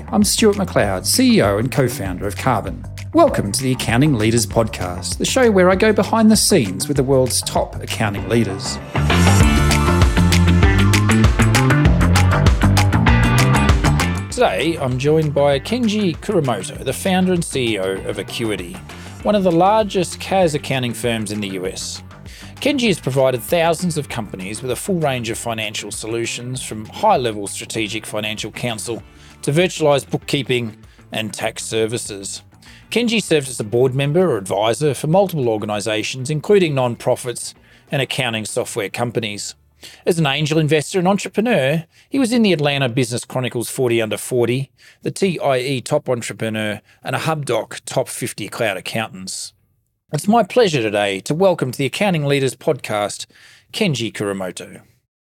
I'm Stuart McLeod, CEO and co founder of Karbon. Welcome to the Accounting Leaders Podcast, the show where I go behind the scenes with the world's top accounting leaders. Today, I'm joined by Kenji Kuramoto, the founder and CEO of Acuity, one of the largest CAS accounting firms in the US. Kenji has provided thousands of companies with a full range of financial solutions from high level strategic financial counsel to virtualized bookkeeping and tax services. Kenji served as a board member or advisor for multiple organizations, including non-profits and accounting software companies. As an angel investor and entrepreneur, he was in the Atlanta Business Chronicles 40 Under 40, the TIE Top Entrepreneur, and a HubDoc Top 50 Cloud Accountants. It's my pleasure today to welcome to the Accounting Leaders podcast, Kenji Kuramoto.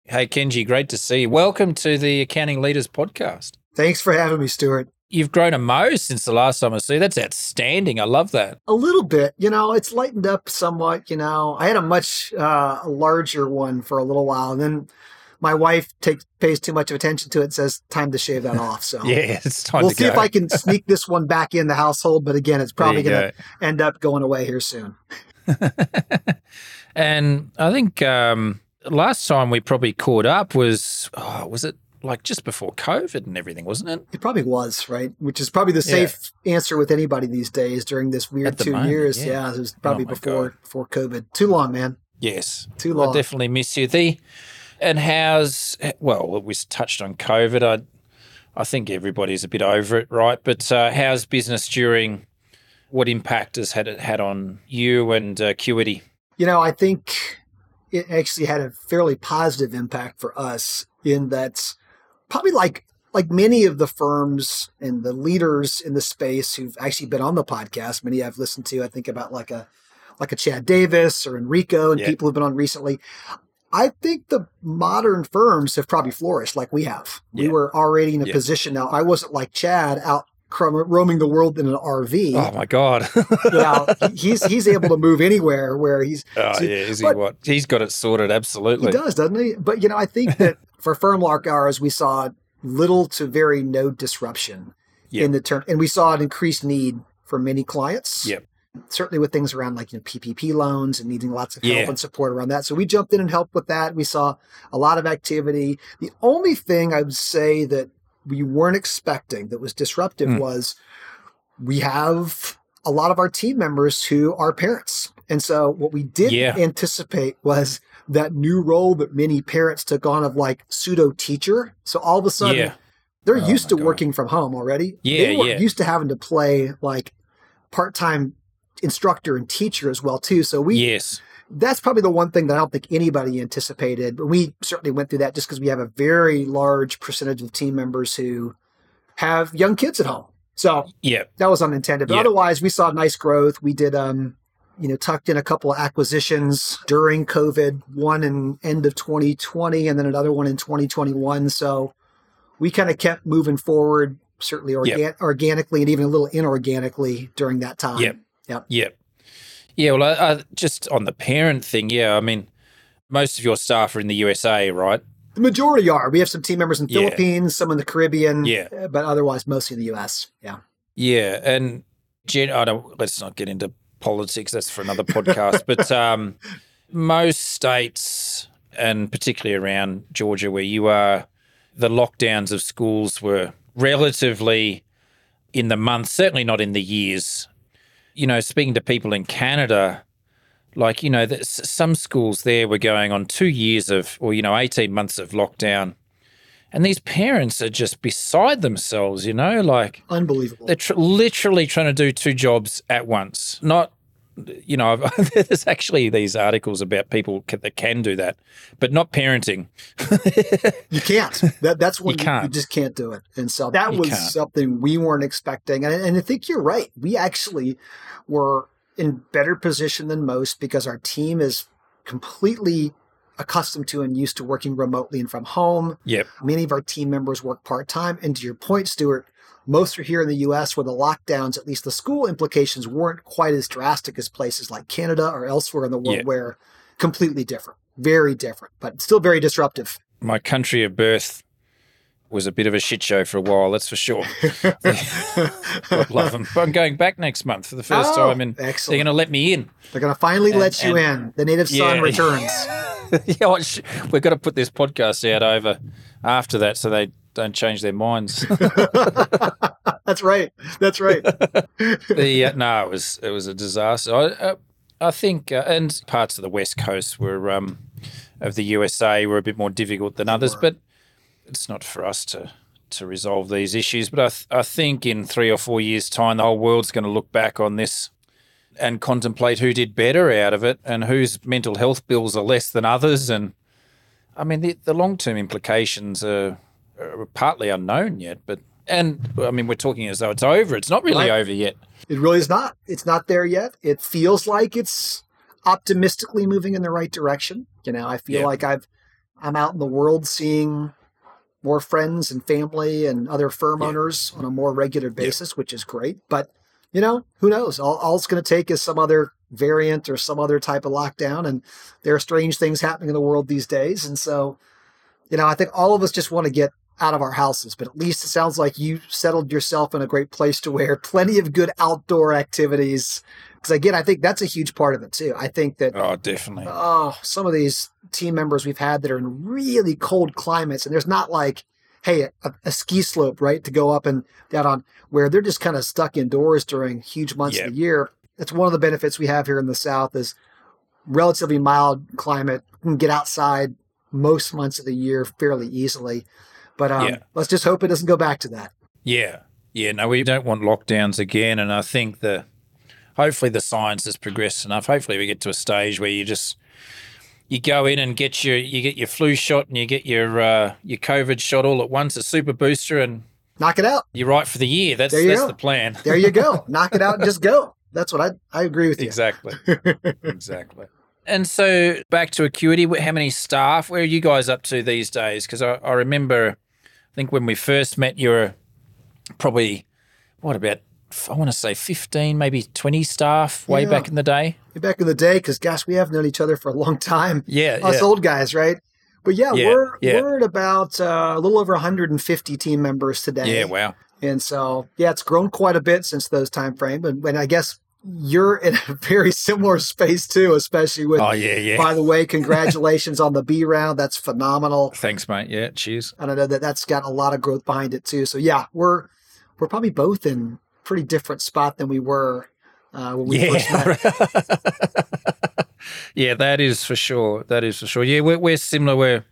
Hey, Kenji, great to see you. Welcome to the Accounting Leaders podcast. Thanks for having me, Stuart. You've grown a mo since the last time I see you. That's outstanding. I love that. A little bit. You know, it's lightened up somewhat. You know, I had a much uh, larger one for a little while. And then my wife takes pays too much attention to it and says time to shave that off. So yeah, it's time. We'll see go. if I can sneak this one back in the household, but again, it's probably going to go. end up going away here soon. and I think um, last time we probably caught up was oh, was it like just before COVID and everything, wasn't it? It probably was, right? Which is probably the safe yeah. answer with anybody these days during this weird two moment, years. Yeah. yeah. it was probably oh before God. before COVID. Too long, man. Yes, too long. I definitely miss you. The and how's well, we touched on COVID. I I think everybody's a bit over it, right? But uh, how's business during? What impact has had it had on you and uh, Acuity? You know, I think it actually had a fairly positive impact for us in that probably like like many of the firms and the leaders in the space who've actually been on the podcast, many I've listened to, I think about like a like a Chad Davis or Enrico and yeah. people who've been on recently. I think the modern firms have probably flourished like we have. Yeah. We were already in a yeah. position now. I wasn't like Chad out roaming the world in an RV. Oh my god! yeah, he's he's able to move anywhere where he's. Oh so, yeah, is he what? He's got it sorted. Absolutely, he does, doesn't he? But you know, I think that for firm like ours, we saw little to very no disruption yep. in the term, and we saw an increased need for many clients. Yep certainly with things around like you know PPP loans and needing lots of help yeah. and support around that. So we jumped in and helped with that. We saw a lot of activity. The only thing I would say that we weren't expecting that was disruptive mm. was we have a lot of our team members who are parents. And so what we did yeah. anticipate was that new role that many parents took on of like pseudo teacher. So all of a sudden yeah. they're oh used to God. working from home already. Yeah, they weren't yeah. used to having to play like part-time instructor and teacher as well too. So we yes. That's probably the one thing that I don't think anybody anticipated, but we certainly went through that just because we have a very large percentage of team members who have young kids at home. So yeah, that was unintended. But otherwise, we saw nice growth. We did, um, you know, tucked in a couple of acquisitions during COVID, one in end of 2020 and then another one in 2021. So we kind of kept moving forward, certainly organ- organically and even a little inorganically during that time. Yep. Yep. Yep. Yeah. Well, I, I, just on the parent thing, yeah. I mean, most of your staff are in the USA, right? The majority are. We have some team members in the yeah. Philippines, some in the Caribbean, yeah, uh, but otherwise mostly in the US. Yeah. Yeah, and gen- I don't. Let's not get into politics. That's for another podcast. but um, most states, and particularly around Georgia, where you are, the lockdowns of schools were relatively in the months, certainly not in the years you know, speaking to people in Canada, like, you know, some schools there were going on two years of, or, you know, 18 months of lockdown. And these parents are just beside themselves, you know, like unbelievable. They're tr- literally trying to do two jobs at once. Not, you know, there's actually these articles about people that can do that, but not parenting. you can't. That, that's when you, you, you, just can't do it. And so that you was can't. something we weren't expecting. And, and I think you're right. We actually were in better position than most because our team is completely accustomed to and used to working remotely and from home. Yep. Many of our team members work part time. And to your point, Stuart, most are here in the US where the lockdowns, at least the school implications, weren't quite as drastic as places like Canada or elsewhere in the world yep. where completely different, very different, but still very disruptive. My country of birth was a bit of a shit show for a while, that's for sure. love them. But I'm going back next month for the first oh, time, and excellent. they're going to let me in. They're going to finally and, let you in. The native son yeah, returns. yeah, we've got to put this podcast out over after that so they don't change their minds. That's right. That's right. the uh, no, it was it was a disaster. I uh, I think, uh, and parts of the west coast were um, of the USA were a bit more difficult than others, but it's not for us to to resolve these issues. But I th- I think in three or four years' time, the whole world's going to look back on this and contemplate who did better out of it and whose mental health bills are less than others. And I mean, the, the long term implications are, are partly unknown yet, but and I mean, we're talking as though it's over. It's not really right. over yet. It really is not. It's not there yet. It feels like it's optimistically moving in the right direction. You know, I feel yeah. like I've I'm out in the world seeing more friends and family and other firm yeah. owners on a more regular basis, yeah. which is great. But you know, who knows? All, all it's going to take is some other variant or some other type of lockdown, and there are strange things happening in the world these days. And so, you know, I think all of us just want to get out of our houses, but at least it sounds like you settled yourself in a great place to where plenty of good outdoor activities. Because again, I think that's a huge part of it too. I think that oh, definitely. Oh, some of these team members we've had that are in really cold climates, and there's not like, hey, a, a ski slope right to go up and down on where they're just kind of stuck indoors during huge months yep. of the year. That's one of the benefits we have here in the South is relatively mild climate. You can get outside most months of the year fairly easily. But um, yeah. let's just hope it doesn't go back to that. Yeah. Yeah. No, we don't want lockdowns again. And I think the hopefully the science has progressed enough. Hopefully we get to a stage where you just you go in and get your you get your flu shot and you get your uh, your COVID shot all at once, a super booster, and knock it out. You're right for the year. That's that's go. the plan. there you go. Knock it out and just go. That's what I I agree with you. Exactly. exactly. And so back to Acuity, how many staff? Where are you guys up to these days? Because I, I remember I think when we first met, you were probably, what, about, I want to say 15, maybe 20 staff way yeah. back in the day? Back in the day, because gosh, we have known each other for a long time. Yeah. Us yeah. old guys, right? But yeah, yeah we're yeah. we're at about uh, a little over 150 team members today. Yeah, wow. And so yeah, it's grown quite a bit since those time frame. And when I guess you're in a very similar space too, especially with. Oh yeah, yeah. By the way, congratulations on the B round. That's phenomenal. Thanks, mate. Yeah, cheers. And I know that that's got a lot of growth behind it too. So yeah, we're we're probably both in pretty different spot than we were uh, when we yeah. first met. yeah, that is for sure. That is for sure. Yeah, we're we're similar. We're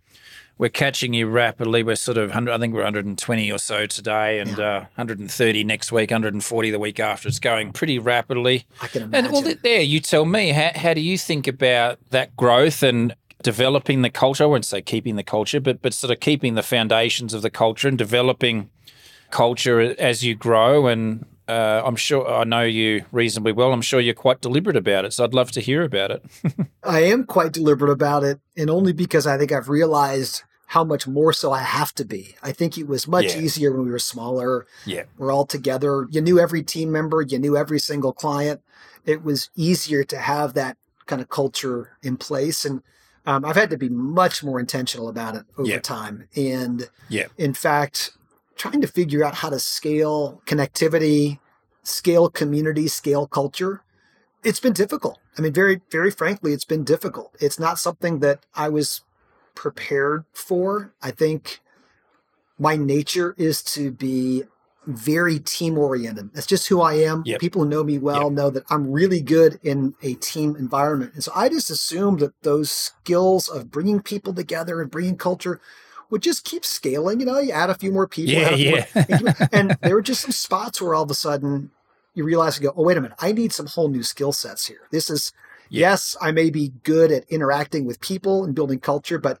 we're catching you rapidly. We're sort of, hundred. I think we're 120 or so today and yeah. uh, 130 next week, 140 the week after. It's going pretty rapidly. I can imagine. And well, there, you tell me, how, how do you think about that growth and developing the culture? I wouldn't say keeping the culture, but, but sort of keeping the foundations of the culture and developing culture as you grow and uh, I'm sure I know you reasonably well. I'm sure you're quite deliberate about it. So I'd love to hear about it. I am quite deliberate about it, and only because I think I've realized how much more so I have to be. I think it was much yeah. easier when we were smaller. Yeah. We're all together. You knew every team member, you knew every single client. It was easier to have that kind of culture in place. And um, I've had to be much more intentional about it over yeah. time. And yeah. in fact, trying to figure out how to scale connectivity, scale community, scale culture. It's been difficult. I mean, very, very frankly, it's been difficult. It's not something that I was prepared for. I think my nature is to be very team oriented. That's just who I am. Yep. People who know me well yep. know that I'm really good in a team environment. And so I just assumed that those skills of bringing people together and bringing culture would just keep scaling. You know, you add a few more people. Yeah, yeah. More, and there were just some spots where all of a sudden you realize you go, oh, wait a minute, I need some whole new skill sets here. This is yeah. Yes, I may be good at interacting with people and building culture, but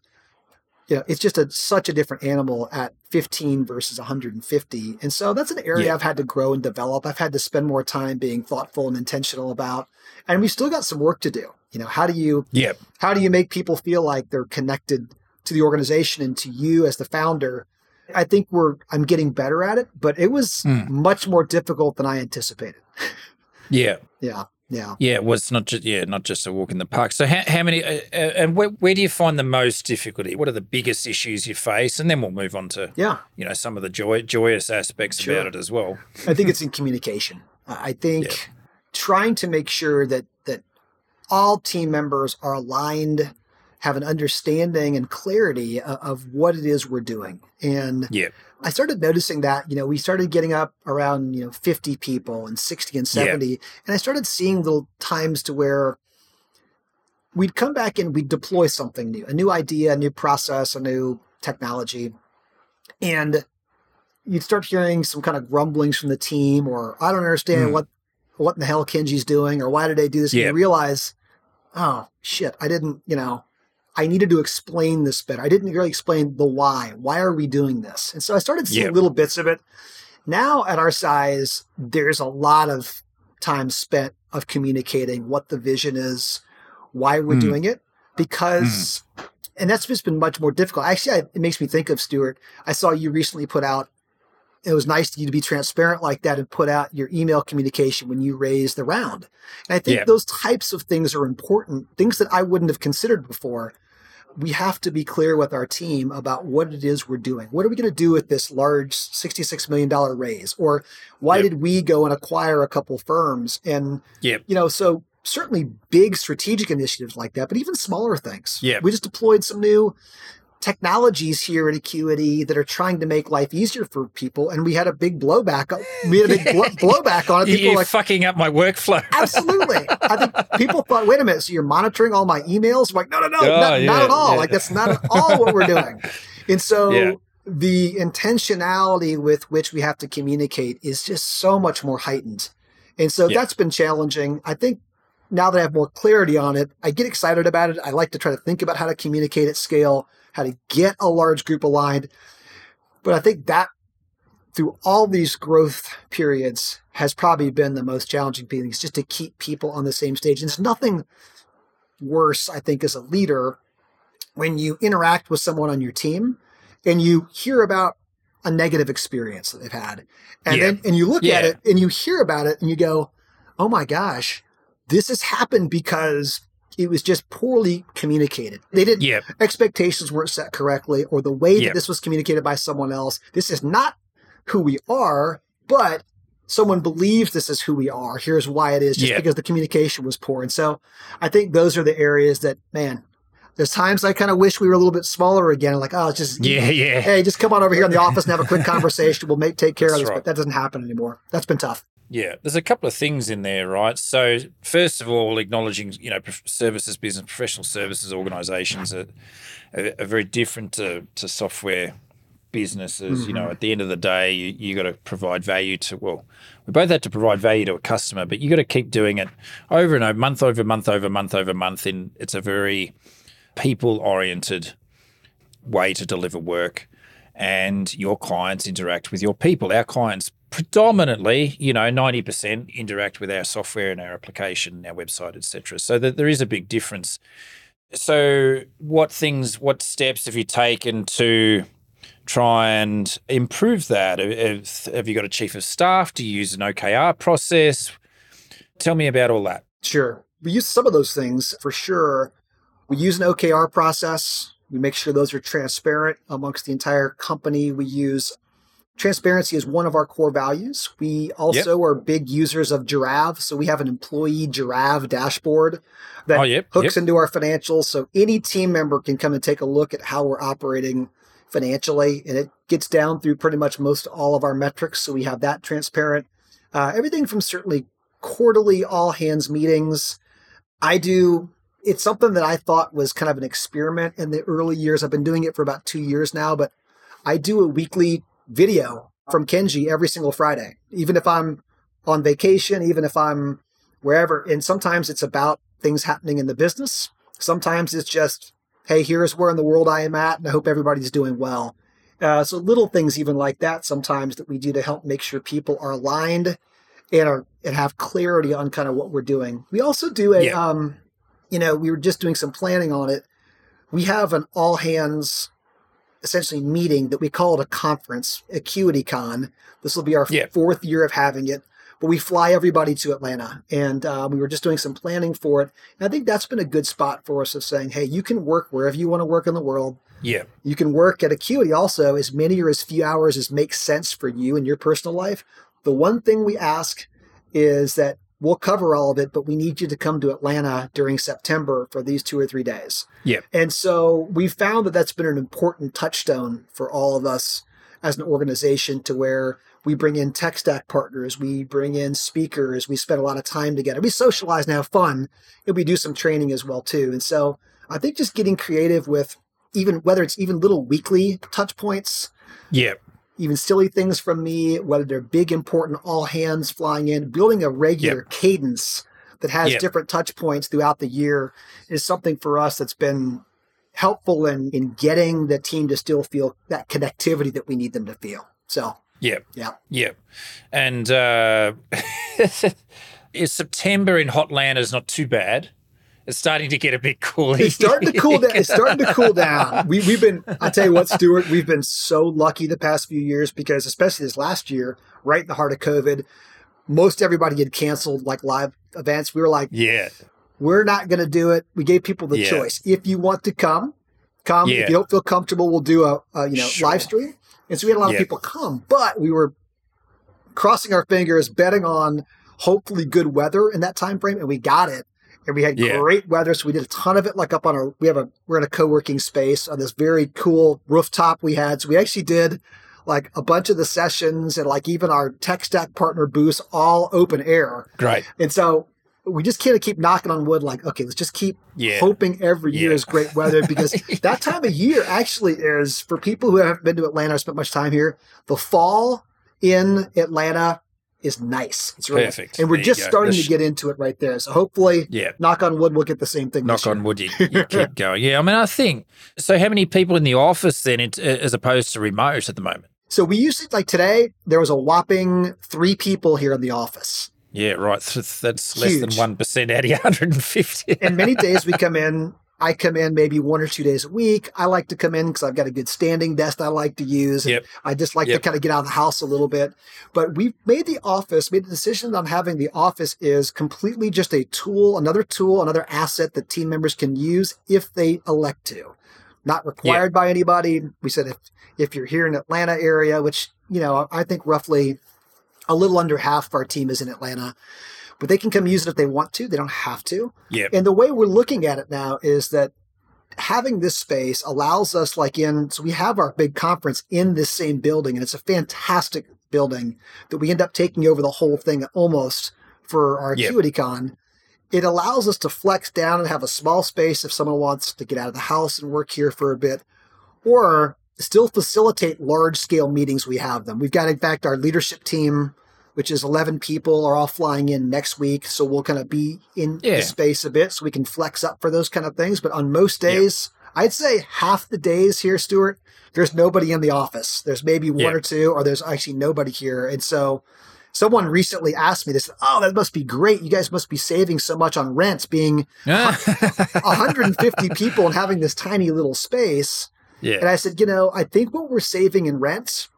you know, it's just a, such a different animal at 15 versus 150. And so that's an area yeah. I've had to grow and develop. I've had to spend more time being thoughtful and intentional about. And we've still got some work to do. You know, how do you yeah. how do you make people feel like they're connected to the organization and to you as the founder? I think we're I'm getting better at it, but it was mm. much more difficult than I anticipated. Yeah. Yeah. Yeah. Yeah, well, it's not just yeah, not just a walk in the park. So, how, how many uh, uh, and where, where do you find the most difficulty? What are the biggest issues you face? And then we'll move on to yeah, you know, some of the joy, joyous aspects Sure. about it as well. I think it's in communication. I think Yeah. trying to make sure that that all team members are aligned, have an understanding and clarity of, of what it is we're doing. And Yeah, I started noticing that, you know, we started getting up around, you know, 50 people and 60 and 70. And I started seeing little times to where we'd come back and we'd deploy something new, a new idea, a new process, a new technology. And you'd start hearing some kind of grumblings from the team or I don't understand Hmm. what what in the hell Kenji's doing or why did they do this? And Yeah. you realize, oh shit, I didn't, you know, I needed to explain this better. I didn't really explain the why. Why are we doing this? And so I started seeing Yeah. little bits of it. Now at our size, there's a lot of time spent of communicating what the vision is, why we're Mm. doing it, because, and that's just been much more difficult. Actually, I, it makes me think of Stuart. I saw you recently put out. It was nice of you to be transparent like that and put out your email communication when you raised the round. And I think Yeah. those types of things are important, things that I wouldn't have considered before. We have to be clear with our team about what it is we're doing. What are we going to do with this large $66 million raise? Or why Yep. did we go and acquire a couple firms? And, Yep. you know, so certainly big strategic initiatives like that, but even smaller things. Yep. We just deployed some new technologies here at Acuity that are trying to make life easier for people. And we had a big blowback. We had a big blow- blowback on it. People you're like, fucking up my workflow. Absolutely. I think people thought, wait a minute, so you're monitoring all my emails? I'm like, no, no, no, Oh, not, yeah, not at all. yeah. Like, that's not at all what we're doing. And so Yeah. the intentionality with which we have to communicate is just so much more heightened. And so that's been challenging. I think now that I have more clarity on it, I get excited about it. I like to try to think about how to communicate at scale, how to get a large group aligned. But I think that through all these growth periods has probably been the most challenging thing is just to keep people on the same stage. And there's nothing worse, I think, as a leader when you interact with someone on your team and you hear about a negative experience that they've had. And Yeah. then and you look at it and you hear about it and you go, Oh my gosh, this has happened because it was just poorly communicated. They didn't Yep. expectations weren't set correctly or the way Yep. that this was communicated by someone else. This is not who we are, but someone believes this is who we are. Here's why it is just Yep. because the communication was poor. And so I think those are the areas that, man, there's times I kind of wish we were a little bit smaller again. Like, oh, it's just, Yeah, yeah. hey, just come on over here in the office and have a quick conversation. We'll make, take care of That's this. right. But that doesn't happen anymore. That's been tough. Yeah, there's a couple of things in there, right? So, first of all, acknowledging, you know, services business, professional services organizations are, are, are very different to, to software businesses. You know, mm-hmm. at the end of the day, you, you got to provide value to, well, we both had to provide value to a customer, but you got to keep doing it over and over, month over month over month over month. In it's a very people oriented way to deliver work and your clients interact with your people. Our clients predominantly, you know, 90% interact with our software and our application, our website, etc. So that there is a big difference. So what things, what steps have you taken to try and improve that? Have, have you got a chief of staff? Do you use an OKR process? Tell me about all that. Sure. We use some of those things for sure. We use an OKR process. We make sure those are transparent amongst the entire company. We use transparency is one of our core values. We also are big users of Jirav. So we have an employee Jirav dashboard that Oh, yep, hooks into our financials. So any team member can come and take a look at how we're operating financially. And it gets down through pretty much most all of our metrics. So we have that transparent. Uh, everything from certainly quarterly all hands meetings. I do, it's something that I thought was kind of an experiment in the early years. I've been doing it for about two years now, but I do a weekly video from Kenji every single Friday, even if I'm on vacation, even if I'm wherever. And sometimes it's about things happening in the business. Sometimes it's just, hey, here's where in the world I am at, and I hope everybody's doing well. Uh, so little things even like that sometimes that we do to help make sure people are aligned and are and have clarity on kind of what we're doing. We also do a Yeah. um, you know, we were just doing some planning on it. We have an all hands essentially meeting that we call it a conference, Acuity Con. This will be our Yeah. fourth year of having it, but we fly everybody to Atlanta. And uh, we were just doing some planning for it. And I think that's been a good spot for us of saying, hey, you can work wherever you want to work in the world. Yeah. You can work at Acuity also as many or as few hours as makes sense for you in your personal life. The one thing we ask is that we'll cover all of it, but we need you to come to Atlanta during September for these two or three days. Yeah. And so we found that that's been an important touchstone for all of us as an organization to where we bring in tech stack partners, we bring in speakers, we spend a lot of time together. We socialize and have fun, and we do some training as well too. And so I think just getting creative with even whether it's even little weekly touch points. Yeah. Even silly things from me, whether they're big, important, all hands flying in, building a regular yep. cadence that has yep. different touch points throughout the year is something for us that's been helpful in, in getting the team to still feel that connectivity that we need them to feel. So, yeah. Yeah. Yeah. And uh, September in Hotlanta is not too bad. It's starting to get a bit cool. It's starting to cool down. It's starting to cool down. We, we've been, I'll tell you what, Stuart, we've been so lucky the past few years because, especially this last year, right in the heart of COVID, most everybody had canceled like live events. We were like, yeah, we're not going to do it. We gave people the yeah. choice. If you want to come, come. Yeah. If you don't feel comfortable, we'll do a, a you know sure. live stream. And so we had a lot yeah. of people come, but we were crossing our fingers, betting on hopefully good weather in that time frame, and we got it and we had yeah. great weather. So we did a ton of it, like up on our, we have a, we're in a co-working space on this very cool rooftop we had. So we actually did like a bunch of the sessions and like even our tech stack partner booths, all open air. Right. And so we just can't keep knocking on wood like, okay, let's just keep yeah. hoping every year yeah. is great weather because that time of year actually is for people who haven't been to Atlanta or spent much time here, the fall in Atlanta is nice. It's really perfect. And we're there just starting to get into it right there. So hopefully, yeah. knock on wood, we'll get the same thing. Knock on wood, you, you keep going. Yeah, I mean, I think so. How many people in the office then, it, uh, as opposed to remote at the moment? So we used to like today. There was a whopping three people here in the office. Yeah, right. That's less Huge. than one percent out of 150. and many days we come in I come in maybe one or two days a week. I like to come in because I've got a good standing desk I like to use. Yep. I just like yep. to kind of get out of the house a little bit. But we've made the office, made the decision on having the office is completely just a tool, another tool, another asset that team members can use if they elect to. Not required yep. by anybody. We said if if you're here in Atlanta area, which, you know, I think roughly a little under half of our team is in Atlanta but they can come use it if they want to. They don't have to. Yeah. And the way we're looking at it now is that having this space allows us, like in, so we have our big conference in this same building, and it's a fantastic building that we end up taking over the whole thing almost for our yep. AcuityCon. It allows us to flex down and have a small space if someone wants to get out of the house and work here for a bit, or still facilitate large scale meetings. We have them. We've got, in fact, our leadership team which is 11 people are all flying in next week. So we'll kind of be in yeah. the space a bit so we can flex up for those kind of things. But on most days, yeah. I'd say half the days here, Stuart, there's nobody in the office. There's maybe one yeah. or two, or there's actually nobody here. And so someone recently asked me this, oh, that must be great. You guys must be saving so much on rents being ah. 150 people and having this tiny little space. Yeah. And I said, you know, I think what we're saving in rents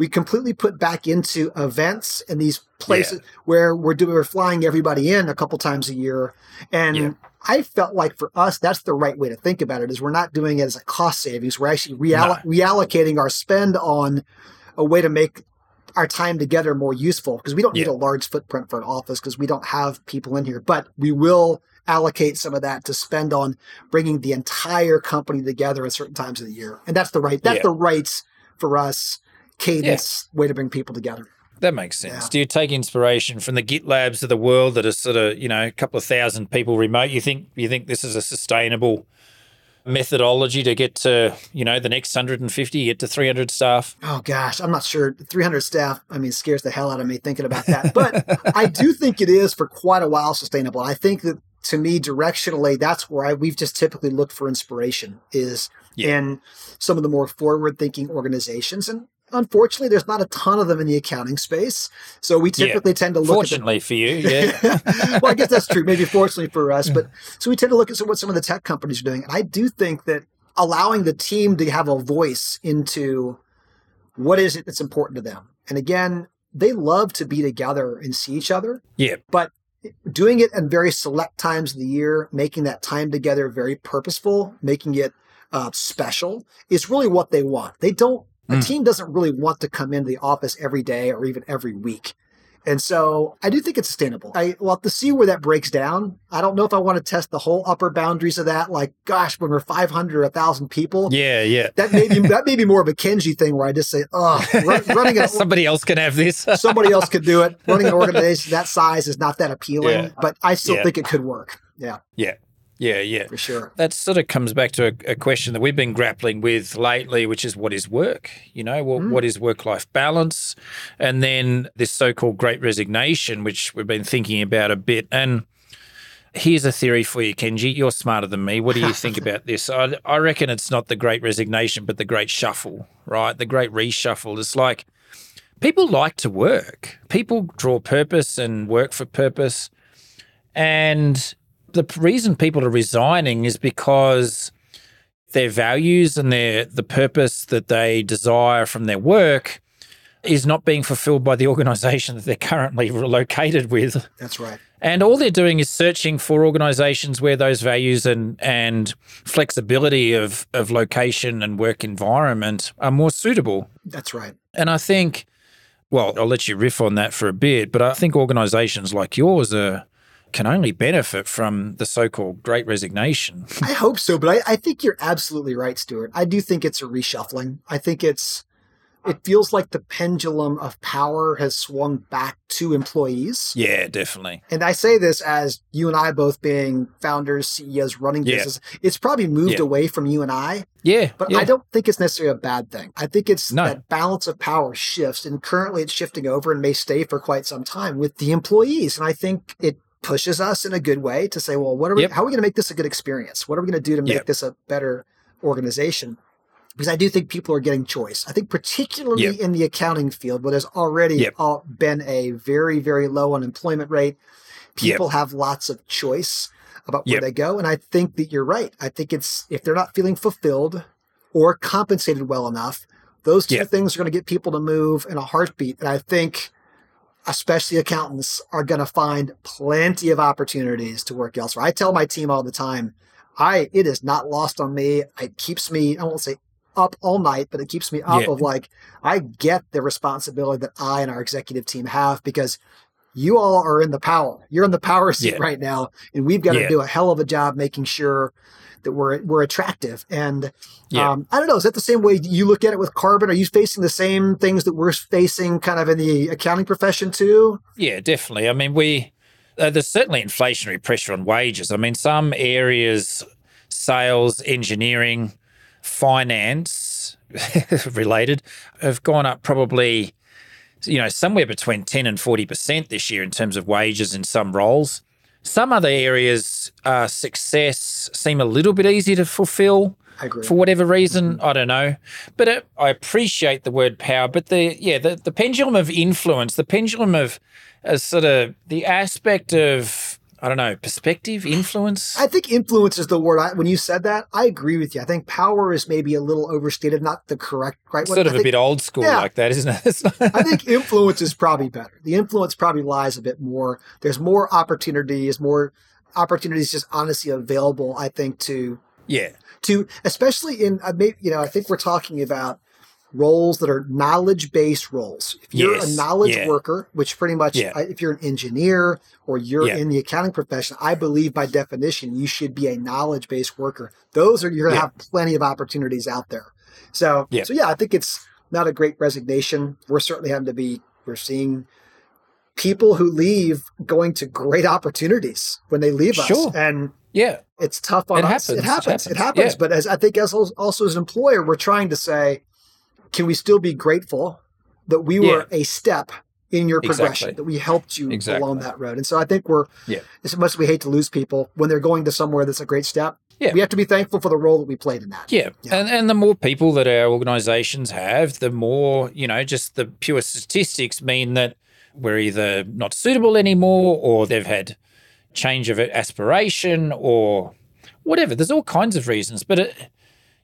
we completely put back into events and these places yeah. where we're doing we're flying everybody in a couple times a year and yeah. I felt like for us that's the right way to think about it is we're not doing it as a cost savings we're actually reall- no. reallocating our spend on a way to make our time together more useful because we don't need a large footprint for an office because we don't have people in here but we will allocate some of that to spend on bringing the entire company together at certain times of the year and that's the right that's the right for us cadence yeah. way to bring people together. That makes sense. Yeah. Do you take inspiration from the GitLabs of the world that are sort of, you know, a couple of thousand people remote? You think you think this is a sustainable methodology to get to, you know, the next 150, get to 300 staff? Oh gosh, I'm not sure. 300 staff, I mean, scares the hell out of me thinking about that. But I do think it is for quite a while sustainable. I think that to me directionally that's where I, we've just typically looked for inspiration is yeah. in some of the more forward thinking organizations and unfortunately, there's not a ton of them in the accounting space. So we typically yeah. tend to look. Fortunately at the, for you, yeah. well, I guess that's true. Maybe fortunately for us, but so we tend to look at what some of the tech companies are doing, and I do think that allowing the team to have a voice into what is it that's important to them. And again, they love to be together and see each other. Yeah. But doing it in very select times of the year, making that time together very purposeful, making it uh, special is really what they want. They don't, a mm. team doesn't really want to come into the office every day or even every week. And so I do think it's sustainable. I will have to see where that breaks down. I don't know if I want to test the whole upper boundaries of that. Like, gosh, when we're 500 or 1,000 people. Yeah, yeah. That may be, that may be more of a Kenji thing where I just say, oh, running a, Somebody else can have this. somebody else could do it. Running an organization that size is not that appealing, yeah. but I still yeah. think it could work. Yeah. Yeah. Yeah, yeah. For sure. That sort of comes back to a, a, question that we've been grappling with lately, which is what is work? You know, what, mm. what is work life balance? And then this so called great resignation, which we've been thinking about a bit. And here's a theory for you, Kenji. You're smarter than me. What do you think about this? I, I reckon it's not the great resignation, but the great shuffle, right? The great reshuffle. It's like people like to work, people draw purpose and work for purpose. And the reason people are resigning is because their values and their the purpose that they desire from their work is not being fulfilled by the organization that they're currently located with. That's right. And all they're doing is searching for organizations where those values and and flexibility of of location and work environment are more suitable. That's right. And I think well, I'll let you riff on that for a bit, but I think organizations like yours are can only benefit from the so-called great resignation. I hope so, but I, I, think you're absolutely right, Stuart. I do think it's a reshuffling. I think it's it feels like the pendulum of power has swung back to employees. Yeah, definitely. And I say this as you and I both being founders, CEOs, running yeah. business. It's probably moved yeah. away from you and I. Yeah. But yeah. I don't think it's necessarily a bad thing. I think it's no. that balance of power shifts and currently it's shifting over and may stay for quite some time with the employees. And I think it pushes us in a good way to say, well, what are we, yep. how are we going to make this a good experience? What are we going to do to make yep. this a better organization? Because I do think people are getting choice. I think particularly yep. in the accounting field, where there's already all, been a very, very low unemployment rate, people have lots of choice about where they go. And I think that you're right. I think it's if they're not feeling fulfilled or compensated well enough, those two things are going to get people to move in a heartbeat. And I think especially accountants, are going to find plenty of opportunities to work elsewhere. I tell my team all the time, I it is not lost on me. It keeps me, I won't say up all night, but it keeps me up yeah. of like I get the responsibility that I and our executive team have because you all are in the power. You're in the power seat yeah. right now, and we've got yeah. to do a hell of a job making sure that we're we're attractive. And yeah. um, I don't know, is that the same way you look at it with Karbon? Are you facing the same things that we're facing kind of in the accounting profession too? Yeah, definitely. I mean, we uh, there's certainly inflationary pressure on wages. I mean, some areas, sales, engineering, finance related, have gone up probably you know somewhere between 10 and 40% this year in terms of wages in some roles some other areas, uh, success seem a little bit easier to fulfill. For whatever reason, mm-hmm. I don't know, but it, I appreciate the word power. But the yeah, the, the pendulum of influence, the pendulum of uh, sort of the aspect of I don't know, perspective, influence? I think influence is the word. I, when you said that, I agree with you. I think power is maybe a little overstated, not the correct right Sort of I a bit old school yeah, like that, isn't it? I think influence is probably better. The influence probably lies a bit more. There's more opportunities, more opportunities just honestly available, I think, to. Yeah. To, especially in, uh, maybe, you know, I think we're talking about roles that are knowledge based roles. If you're yes. a knowledge yeah. worker, which pretty much, yeah. Uh, if you're an engineer or you're yeah. in the accounting profession, I believe by definition you should be a knowledge based worker. Those are you're going to have plenty of opportunities out there. So, so yeah, I think it's not a great resignation. We're certainly having to be. We're seeing people who leave going to great opportunities when they leave sure. us, and yeah, it's tough on it us. Happens. It happens. It happens. It happens. But as I think as also as an employer, we're trying to say can we still be grateful that we were yeah. a step in your progression, exactly. that we helped you exactly. along that road? And so I think we're, yeah. as much as we hate to lose people when they're going to somewhere that's a great step, yeah. we have to be thankful for the role that we played in that. Yeah. yeah. And, and the more people that our organizations have, the more, you know, just the pure statistics mean that we're either not suitable anymore or they've had change of aspiration or whatever. There's all kinds of reasons, but it,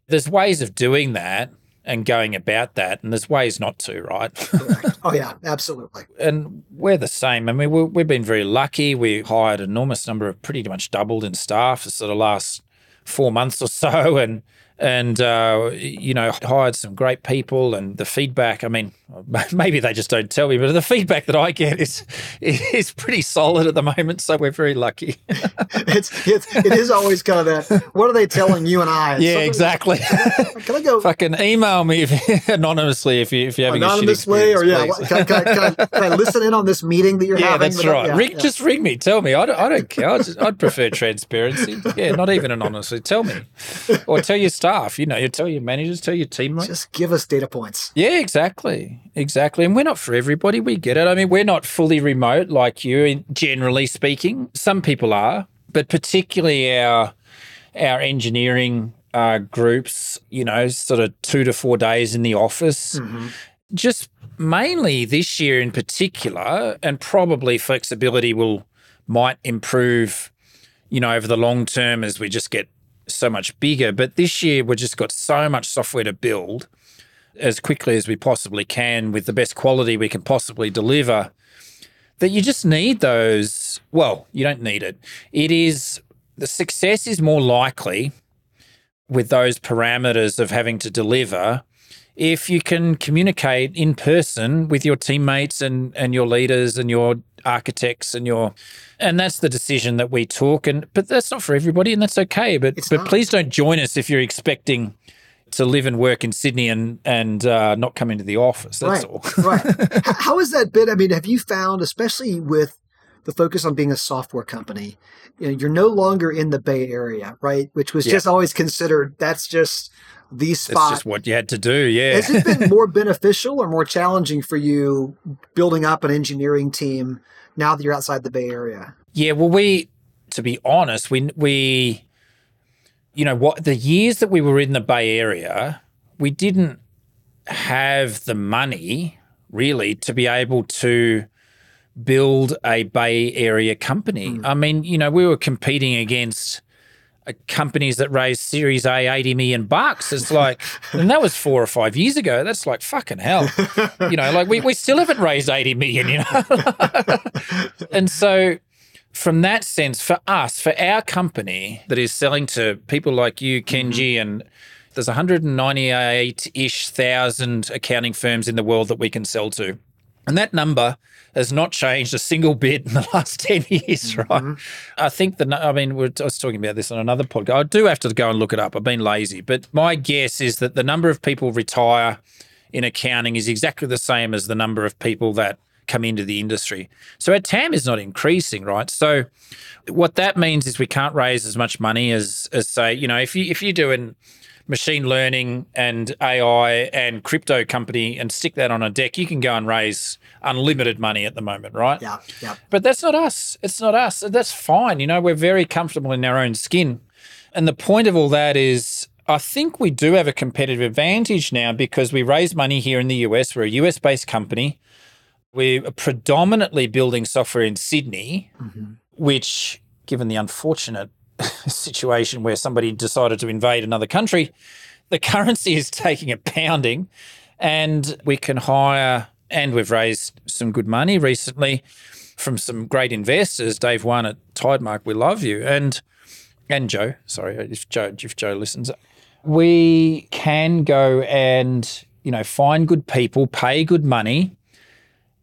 there's ways of doing that and going about that. And there's ways not to, right? oh, yeah, absolutely. and we're the same. I mean, we we've been very lucky. We hired an enormous number of pretty much doubled in staff for sort of last four months or so. And and uh, you know hired some great people and the feedback i mean maybe they just don't tell me but the feedback that i get is is pretty solid at the moment so we're very lucky. It's, it's it is always kind of that what are they telling you and i? Yeah exactly. can i go fucking email me if, anonymously if you if you're having anonymously or yeah can, can, can, I, can, I, listen in on this meeting that you're yeah, having that's right. Yeah, ring, yeah. just ring me. Tell me. I don't, I don't care. I just, i'd prefer transparency. Yeah not even anonymously. Tell me. Or tell your staff. You know, you tell your managers, tell your teammates. Just give us data points. Yeah, exactly. Exactly. And we're not for everybody. We get it. I mean, we're not fully remote like you, generally speaking. Some people are, but particularly our our engineering uh, groups, you know, sort of two to four days in the office. Mm-hmm. Just mainly this year in particular, and probably flexibility will might improve, you know, over the long term as we just get so much bigger. But this year, we've just got so much software to build as quickly as we possibly can with the best quality we can possibly deliver that you just need those. Well, you don't need it. It is the success is more likely with those parameters of having to deliver if you can communicate in person with your teammates and, and your leaders and your architects and your and that's the decision that we took. And but that's not for everybody and that's okay. But it's but not. please don't join us if you're expecting to live and work in Sydney and and uh, not come into the office. That's right, all. Right. How has that been? I mean have you found especially with the focus on being a software company you know you're no longer in the Bay Area right which was yeah. just always considered that's just the spot. That's just what you had to do. Yeah. Has it been more beneficial or more challenging for you building up an engineering team now that you're outside the Bay Area? Yeah. Well, we, to be honest, we we, you know, what the years that we were in the Bay Area, we didn't have the money really to be able to build a Bay Area company. Mm. I mean, you know, we were competing against uh, companies that raised Series A 80 million bucks. It's like, and that was four or five years ago. That's like fucking hell. You know, like we, we still haven't raised 80 million, you know? and so, from that sense, for us, for our company that is selling to people like you, Kenji, mm-hmm. and there's 198 ish thousand accounting firms in the world that we can sell to. And that number has not changed a single bit in the last 10 years, right? Mm-hmm. I think the, I mean, I was talking about this on another podcast. I do have to go and look it up. I've been lazy, but my guess is that the number of people retire in accounting is exactly the same as the number of people that come into the industry. So our TAM is not increasing, right? So what that means is we can't raise as much money as, as say, you know, if you, if you're doing, machine learning and AI and crypto company and stick that on a deck, you can go and raise unlimited money at the moment, right? Yeah, yeah. But that's not us. It's not us. That's fine. You know, we're very comfortable in our own skin. And the point of all that is I think we do have a competitive advantage now because we raise money here in the US. We're a US based company. We're predominantly building software in Sydney, mm-hmm. which, given the unfortunate situation where somebody decided to invade another country, the currency is taking a pounding, and we can hire. And we've raised some good money recently from some great investors. Dave Yuan at Tidemark, we love you, and and Joe. Sorry if Joe if Joe listens, we can go and you know find good people, pay good money,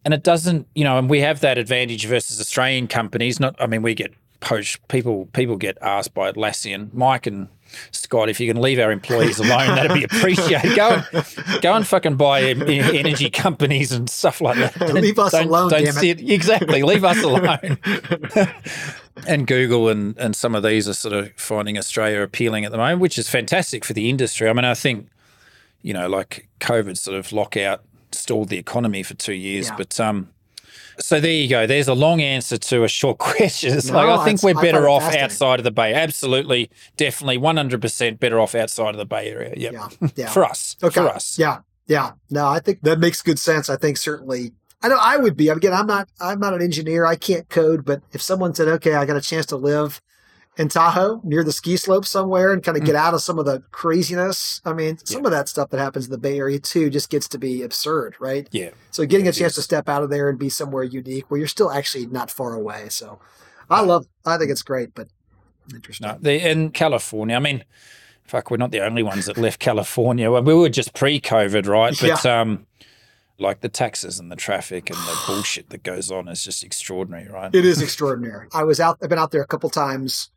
and it doesn't you know, and we have that advantage versus Australian companies. Not, I mean, we get people people get asked by Atlassian, Mike and Scott, if you can leave our employees alone, that'd be appreciated. Go, go and fucking buy energy companies and stuff like that. leave us don't, alone. Don't sit, exactly. Leave us alone. and Google and and some of these are sort of finding Australia appealing at the moment, which is fantastic for the industry. I mean, I think you know, like COVID sort of lockout stalled the economy for two years, yeah. but um, so there you go. There's a long answer to a short question. It's no, like I think we're better off outside of the Bay. Absolutely, definitely, 100% better off outside of the Bay Area. Yep. Yeah, yeah. for us. Okay. For us. Yeah, yeah. No, I think that makes good sense. I think certainly. I know I would be. Again, I'm not. I'm not an engineer. I can't code. But if someone said, "Okay, I got a chance to live in Tahoe near the ski slope somewhere and kind of get mm. out of some of the craziness. I mean, some yeah. of that stuff that happens in the Bay Area too just gets to be absurd, right? Yeah. So getting a chance to step out of there and be somewhere unique where you're still actually not far away. So I love, I think it's great, but interesting. No, in California, I mean, fuck, we're not the only ones that left California. We were just pre-COVID, right? But yeah. um, like the taxes and the traffic and the bullshit that goes on is just extraordinary, right? It is extraordinary. I was out. I've been out there a couple times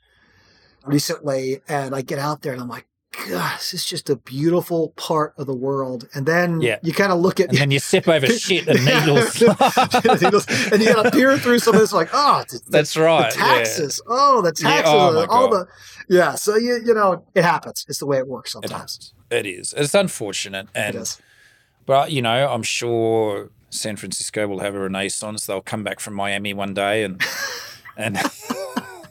recently, and I get out there and I'm like, gosh, it's just a beautiful part of the world. And then yeah. you kind of look at and then you sip over shit and needles. and you got to peer through some of this, like, oh, the, that's right. The taxes. Yeah. Oh, the taxes. Yeah. Oh, all the yeah. So you you know it happens. It's the way it works sometimes. It is. It is. It's unfortunate, and it is. but you know, I'm sure San Francisco will have a renaissance. They'll come back from Miami one day and and.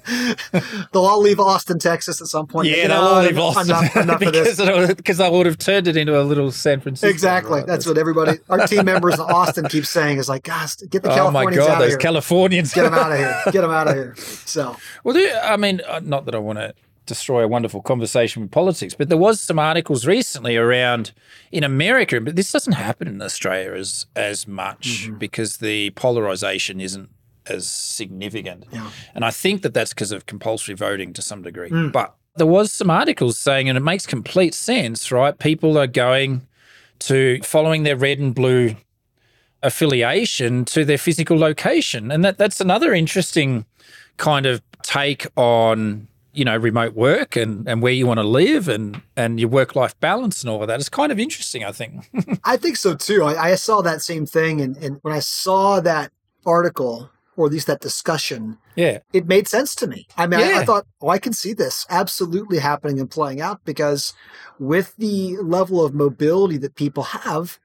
They'll all leave Austin, Texas at some point. Yeah, they'll all leave Austin enough, enough because, because I would have turned it into a little San Francisco. Exactly. Right? That's what everybody, our team members in Austin keep saying is like, guys, get the Californians Oh my God, those here. Californians. Get them out of here. Get them out of here. So. Well, I mean, uh, not that I want to destroy a wonderful conversation with politics. But there was some articles recently around in America, but this doesn't happen in Australia as as much mm-hmm. because the polarization isn't as significant. Yeah. And I think that that's because of compulsory voting to some degree. Mm. But there was some articles saying, and it makes complete sense, right? People are going to following their red and blue affiliation to their physical location. And that that's another interesting kind of take on you know remote work and and where you want to live and and your work life balance and all of that it's kind of interesting i think i think so too I, I, saw that same thing and, and when i saw that article or at least that discussion, yeah, it made sense to me. I mean, yeah. I, I, thought, oh, I can see this absolutely happening and playing out because with the level of mobility that people have,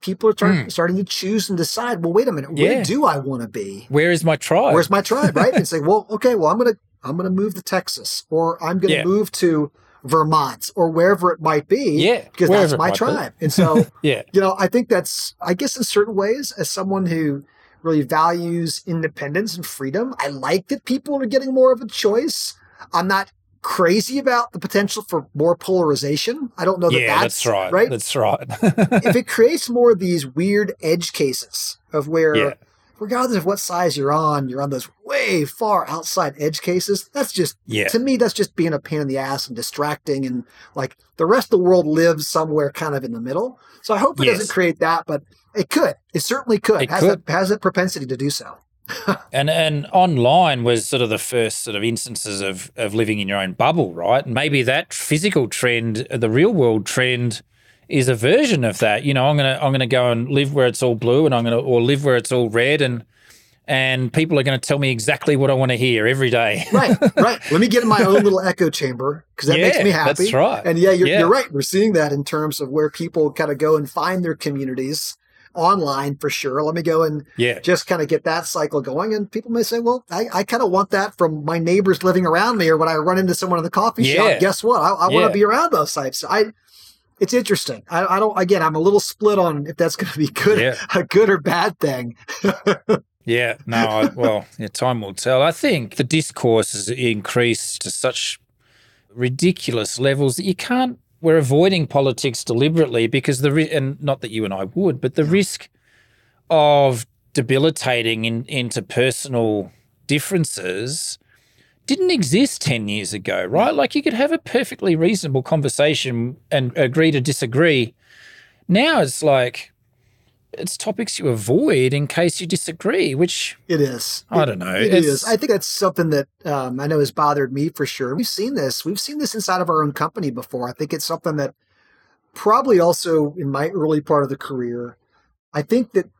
people are mm. starting to choose and decide. Well, wait a minute, where yeah. do I want to be? Where is my tribe? Where's my tribe? Right? and say, well, okay, well, I'm gonna I'm gonna move to Texas, or I'm gonna yeah. move to Vermont or wherever it might be. Yeah. Because that's my tribe. Be. And so, yeah, you know, I think that's, I guess in certain ways, as someone who really values independence and freedom. I like that people are getting more of a choice. I'm not crazy about the potential for more polarization. I don't know that yeah, that's, that's right. right. That's right. if it creates more of these weird edge cases of where, yeah. regardless of what size you're on, you're on those way far outside edge cases. That's just, yeah. to me, that's just being a pain in the ass and distracting. And like the rest of the world lives somewhere kind of in the middle. So I hope it yes. doesn't create that, but it could. It certainly could. It has could. has a propensity to do so. and and online was sort of the first sort of instances of of living in your own bubble, right? And maybe that physical trend, the real world trend, is a version of that. You know, I'm gonna I'm gonna go and live where it's all blue, and I'm gonna or live where it's all red, and and people are going to tell me exactly what I want to hear every day. right, right. Let me get in my own little echo chamber because that yeah, makes me happy. That's right. And yeah you're, yeah, you're right. We're seeing that in terms of where people kind of go and find their communities online for sure. Let me go and yeah. just kind of get that cycle going. And people may say, well, I, I kind of want that from my neighbors living around me or when I run into someone in the coffee yeah. shop. Guess what? I, I want to be around those types. I, it's interesting. I, I, don't, again, I'm a little split on if that's going to be good, a good or bad thing. yeah, no, I, well, yeah, time will tell. I think the discourse has increased to such ridiculous levels that you can't we're avoiding politics deliberately because the and not that you and I would, but the risk of debilitating in, interpersonal differences didn't exist 10 years ago, right? Like you could have a perfectly reasonable conversation and agree to disagree. Now it's like it's topics you avoid in case you disagree, which it is. I don't know. It is. I think that's something that um, I know has bothered me for sure. We've seen this. We've seen this inside of our own company before. I think it's something that probably also in my early part of the career, I think that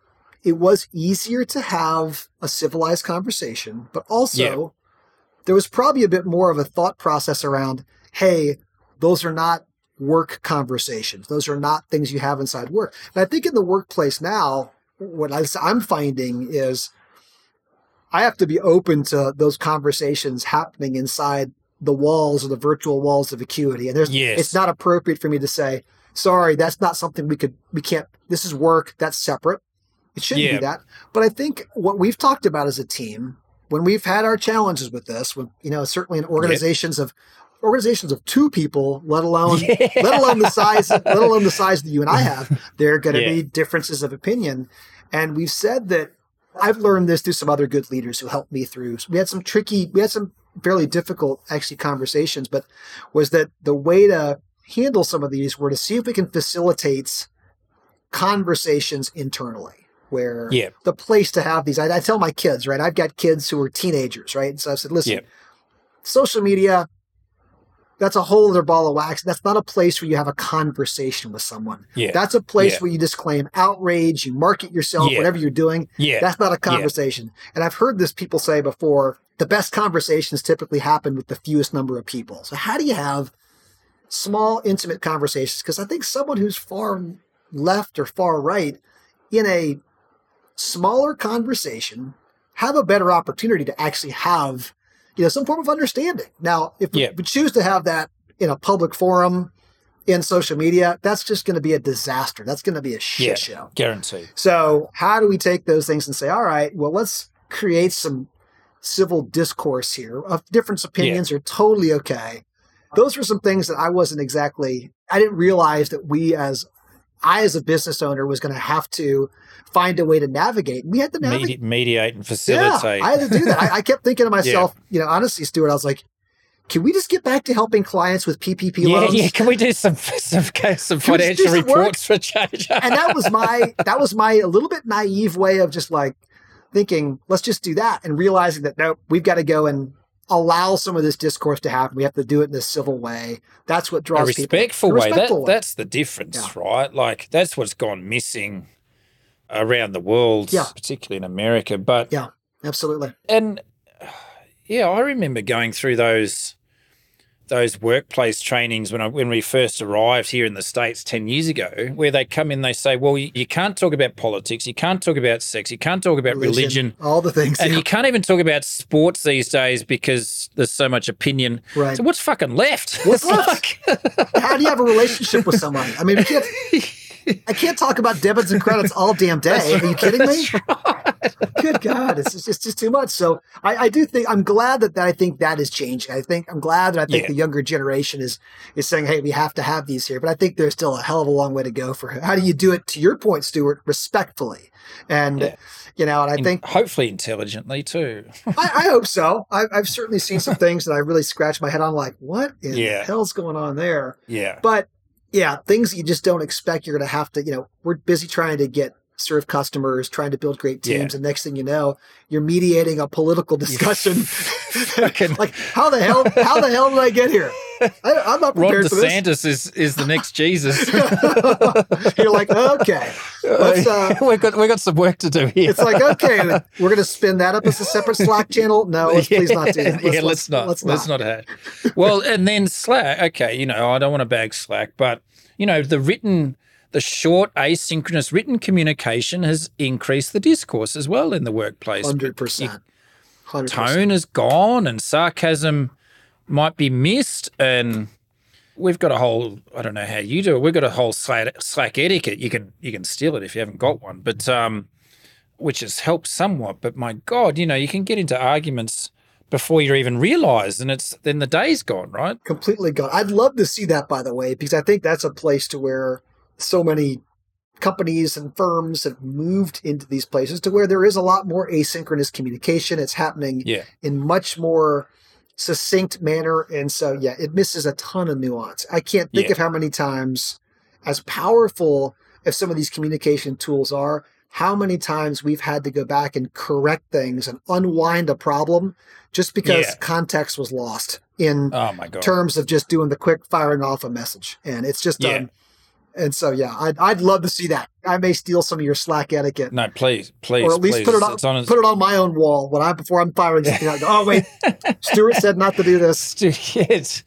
it was easier to have a civilized conversation, but also yeah. there was probably a bit more of a thought process around, hey, those are not work conversations. Those are not things you have inside work. And I think in the workplace now, what I'm finding is I have to be open to those conversations happening inside the walls or the virtual walls of Acuity. And there's, yes. it's not appropriate for me to say, sorry, that's not something we could, we can't, this is work, that's separate. It shouldn't yeah. be that. But I think what we've talked about as a team when we've had our challenges with this, when, you know, certainly in organizations yep. of organizations of two people, let alone yeah. let alone the size let alone the size that you and I have, there are going to yeah. be differences of opinion. And we've said that I've learned this through some other good leaders who helped me through. So we had some tricky, we had some fairly difficult actually conversations, but was that the way to handle some of these were to see if we can facilitate conversations internally where yeah. the place to have these I, I, tell my kids right i've got kids who are teenagers right And so i said listen social media that's a whole other ball of wax. That's not a place where you have a conversation with someone. Yeah. That's a place yeah. where you disclaim outrage, you market yourself, yeah. whatever you're doing. Yeah. That's not a conversation. Yeah. And I've heard this people say before, the best conversations typically happen with the fewest number of people. So how do you have small, intimate conversations? Because I think someone who's far left or far right in a smaller conversation have a better opportunity to actually have you know, some form of understanding. Now, if yeah. we choose to have that in a public forum in social media, that's just going to be a disaster. That's going to be a shit yeah, show. Guaranteed. So, how do we take those things and say, all right, well, let's create some civil discourse here of different opinions yeah. are totally okay. Those were some things that I wasn't exactly, I didn't realize that we as, I as a business owner was going to have to find a way to navigate. We had to navigate. Medi- mediate and facilitate. Yeah, I had to do that. I, I kept thinking to myself, yeah. you know, honestly, Stuart, I was like, can we just get back to helping clients with PPP yeah, loans? Yeah, can we do some some, some financial some reports work? for change? and that was my that was my a little bit naive way of just like thinking, let's just do that, and realizing that no, we've got to go and allow some of this discourse to happen. We have to do it in a civil way. That's what draws a respectful people. A respectful that, way. That's the difference, yeah. right? Like that's what's gone missing around the world, yeah. particularly in America. But yeah, absolutely. And yeah, I remember going through those those workplace trainings when I, when we first arrived here in the states 10 years ago where they come in they say well you, you can't talk about politics you can't talk about sex you can't talk about religion, religion all the things and yeah. you can't even talk about sports these days because there's so much opinion right so what's fucking left what's left how do you have a relationship with somebody i mean we can't I can't talk about debits and credits all damn day. Are you kidding me? Right. Good God, it's just, it's just too much. So I, I, do think I'm glad that, that I think that is changing. I think I'm glad that I think yeah. the younger generation is is saying, "Hey, we have to have these here." But I think there's still a hell of a long way to go for how do you do it. To your point, Stuart, respectfully, and yeah. you know, and I think hopefully intelligently too. I, I, hope so. I, have certainly seen some things that I really scratch my head on, like, what in yeah. the hell's going on there? Yeah, but yeah, things you just don't expect you're going to have to, you know, we're busy trying to get serve customers, trying to build great teams, yeah. and next thing you know, you're mediating a political discussion. like how the hell how the hell did I get here? I, am not prepared Ron DeSantis for this. is is the next Jesus. you're like okay, uh, we got we got some work to do here. It's like okay, we're going to spin that up as a separate Slack channel. No, let's yeah, please not do that. Let's, yeah, let's, let's not. Let's, let's not. not have. Well, and then Slack. Okay, you know I don't want to bag Slack, but you know the written the short asynchronous written communication has increased the discourse as well in the workplace. 100%. 100%. Tone is gone and sarcasm might be missed. And we've got a whole, I don't know how you do it, we've got a whole Slack, etiquette. You can, you can steal it if you haven't got one, but um, which has helped somewhat. But my God, you know, you can get into arguments before you even realize and it's then the day's gone right completely gone i'd love to see that by the way because i think that's a place to where so many companies and firms have moved into these places to where there is a lot more asynchronous communication. It's happening yeah. in much more succinct manner. And so, yeah, it misses a ton of nuance. I can't think yeah. of how many times, as powerful as some of these communication tools are, how many times we've had to go back and correct things and unwind a problem just because yeah. context was lost in oh terms of just doing the quick firing off a message. And it's just, yeah. Um, and so, yeah, I'd, I'd love to see that. I may steal some of your Slack etiquette. No, please, please, or at least please. put it on, on put it on my own wall when I before I'm firing something. I go, oh wait, Stuart said not to do this. yes.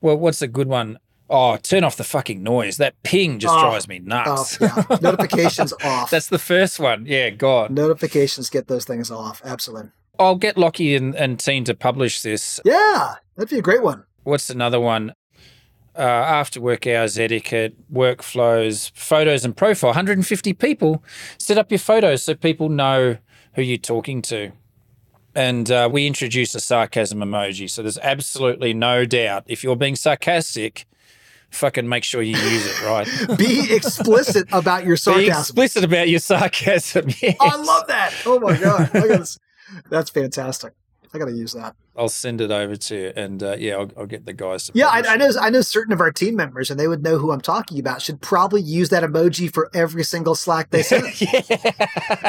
Well, what's a good one? Oh, turn off the fucking noise. That ping just oh, drives me nuts. Oh, yeah. Notifications off. That's the first one. Yeah, God. Notifications get those things off. Absolutely. I'll get Lockie and, and team to publish this. Yeah, that'd be a great one. What's another one? Uh, after work hours etiquette, workflows, photos, and profile. 150 people. Set up your photos so people know who you're talking to. and uh, we introduced a sarcasm emoji. So there's absolutely no doubt if you're being sarcastic, fucking make sure you use it right. Be explicit about your sarcasm. Be explicit about your sarcasm. Yes. I love that. Oh my god, that's fantastic. I got to use that. I'll send it over to you, and uh, yeah, I'll, I'll, get the guys. yeah, I, I, know. I know certain of our team members, and they would know who I'm talking about. Should probably use that emoji for every single Slack they send. yeah.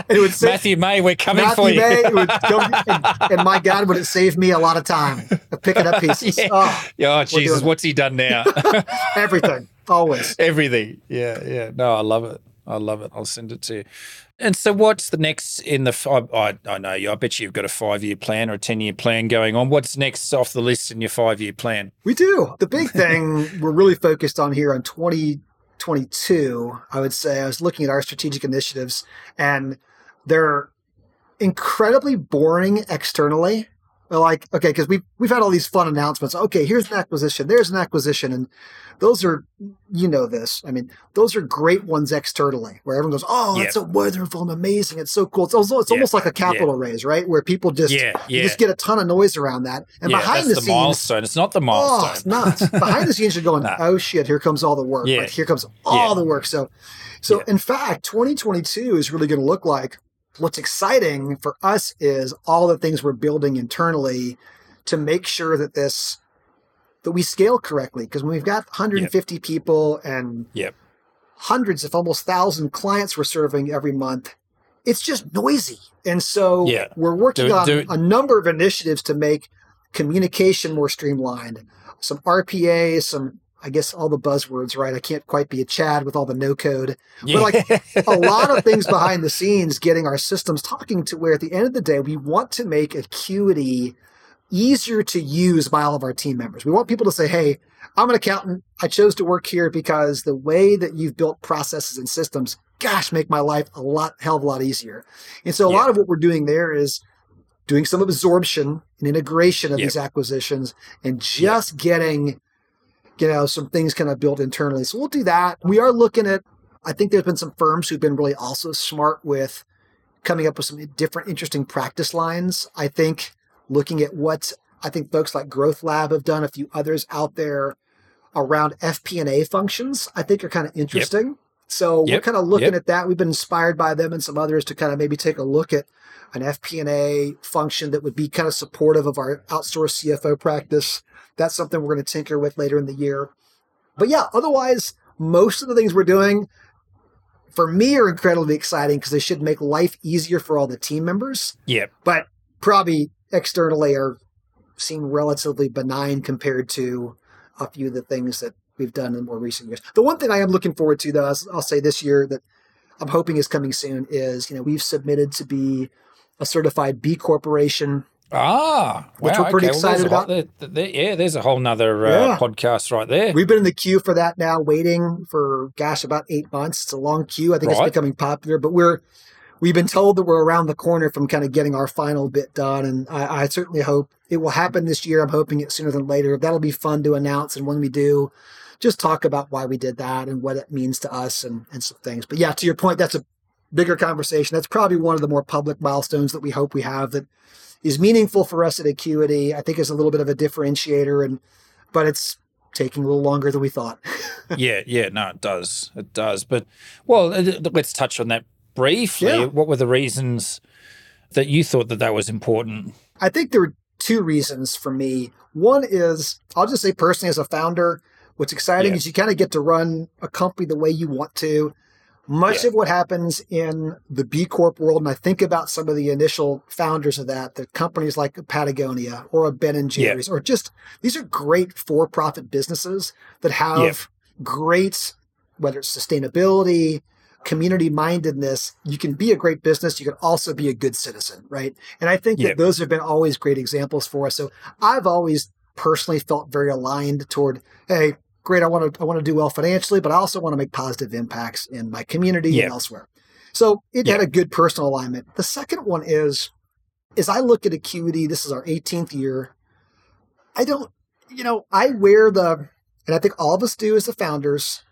it would say, Matthew May, we're coming Matthew for you. May, go, and, and, my God, would it save me a lot of time of picking up pieces? yeah. Oh, oh Jesus, what's he done now? Everything, always. Everything. Yeah, yeah. No, I love it. I love it. I'll send it to you. And so, what's the next in the? I, I know you. I bet you've got a five-year plan or a ten-year plan going on. What's next off the list in your five-year plan? We do. The big thing we're really focused on here on 2022. I would say I was looking at our strategic initiatives, and they're incredibly boring externally like okay because we've we've had all these fun announcements. Okay here's an acquisition there's an acquisition and those are you know this i mean those are great ones externally where everyone goes oh it's so wonderful and amazing it's so cool. It's also it's almost like a capital raise right? Where people just yeah, yeah. just get a ton of noise around that and behind the, the, scenes milestone it's not the milestone oh, it's not. Behind the scenes you're going nah. oh shit here comes all the work yeah. like here comes all the work. So so in fact 2022 is really going to look like what's exciting for us is all the things we're building internally to make sure that this that we scale correctly because when we've got 150 yep. people and yep. hundreds if almost thousand clients we're serving every month it's just noisy and so yeah. we're working on a number of initiatives to make communication more streamlined some rpa some I guess all the buzzwords, right? I can't quite be a Chad with all the no code, yeah. but like a lot of things behind the scenes, getting our systems talking to where at the end of the day, we want to make Acuity easier to use by all of our team members. We want people to say, Hey, I'm an accountant. I chose to work here because the way that you've built processes and systems, gosh, make my life a lot, hell of a lot easier. And so a yeah. lot of what we're doing there is doing some absorption and integration of yep. these acquisitions and just yep. getting you know, some things kind of built internally. So we'll do that. We are looking at, I think there's been some firms who've been really also smart with coming up with some different interesting practice lines. I think looking at what I think folks like Growth Lab have done, a few others out there around FP&A functions, I think are kind of interesting. Yep. So yep. we're kind of looking yep. at that. We've been inspired by them and some others to kind of maybe take a look at an FP&A function that would be kind of supportive of our outsourced CFO practice that's something we're going to tinker with later in the year. But yeah, otherwise, most of the things we're doing for me are incredibly exciting because they should make life easier for all the team members. Yeah. But probably externally are seem relatively benign compared to a few of the things that we've done in more recent years. The one thing I am looking forward to, though, I'll say this year that I'm hoping is coming soon is, you know, we've submitted to be a certified B Corporation Ah, which we're pretty okay. excited well, about. Whole, there, yeah, there's a whole nother uh, yeah. podcast right there. We've been in the queue for that now, waiting for gosh about eight months. It's a long queue. I think right. it's becoming popular, but we're we've been told that we're around the corner from kind of getting our final bit done, and I, I certainly hope it will happen this year. I'm hoping it sooner than later. That'll be fun to announce, and when we do, just talk about why we did that and what it means to us and and some things. But yeah, to your point, that's a bigger conversation. That's probably one of the more public milestones that we hope we have that is meaningful for us at Acuity. I think is a little bit of a differentiator, and but it's taking a little longer than we thought. yeah, yeah, no, it does, it does. But well, uh, let's touch on that briefly. Yeah. What were the reasons that you thought that that was important? I think there were two reasons for me. One is I'll just say personally as a founder, what's exciting yeah. is you kind of get to run a company the way you want to. Much yeah. of what happens in the B Corp world, and I think about some of the initial founders of that, the companies like Patagonia or a Ben and Jerry's, yeah. or just these are great for-profit businesses that have yeah. great, whether it's sustainability, community mindedness. You can be a great business. You can also be a good citizen, right? And I think that those have been always great examples for us. So I've always personally felt very aligned toward, hey, great. I want to I want to do well financially, but I also want to make positive impacts in my community yeah. and elsewhere. So it yeah. had a good personal alignment. The second one is, as I look at Acuity, this is our 18th year. I don't, you know, I wear the, and I think all of us do as the founders.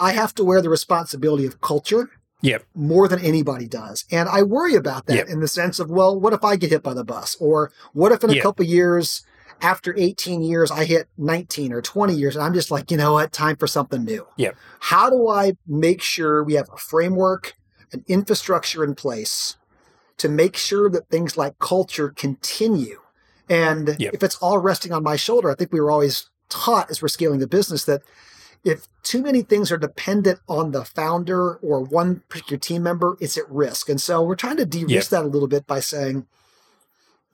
I have to wear the responsibility of culture Yep. More than anybody does. And I worry about that yep. in the sense of, well, what if I get hit by the bus? Or what if in a yep. couple years, after 18 years, I hit 19 or 20 years and I'm just like, you know what, time for something new. Yeah. How do I make sure we have a framework, an infrastructure in place to make sure that things like culture continue? And yep. if it's all resting on my shoulder, I think we were always taught as we're scaling the business that if too many things are dependent on the founder or one particular team member, it's at risk. And so we're trying to de risk yep. that a little bit by saying,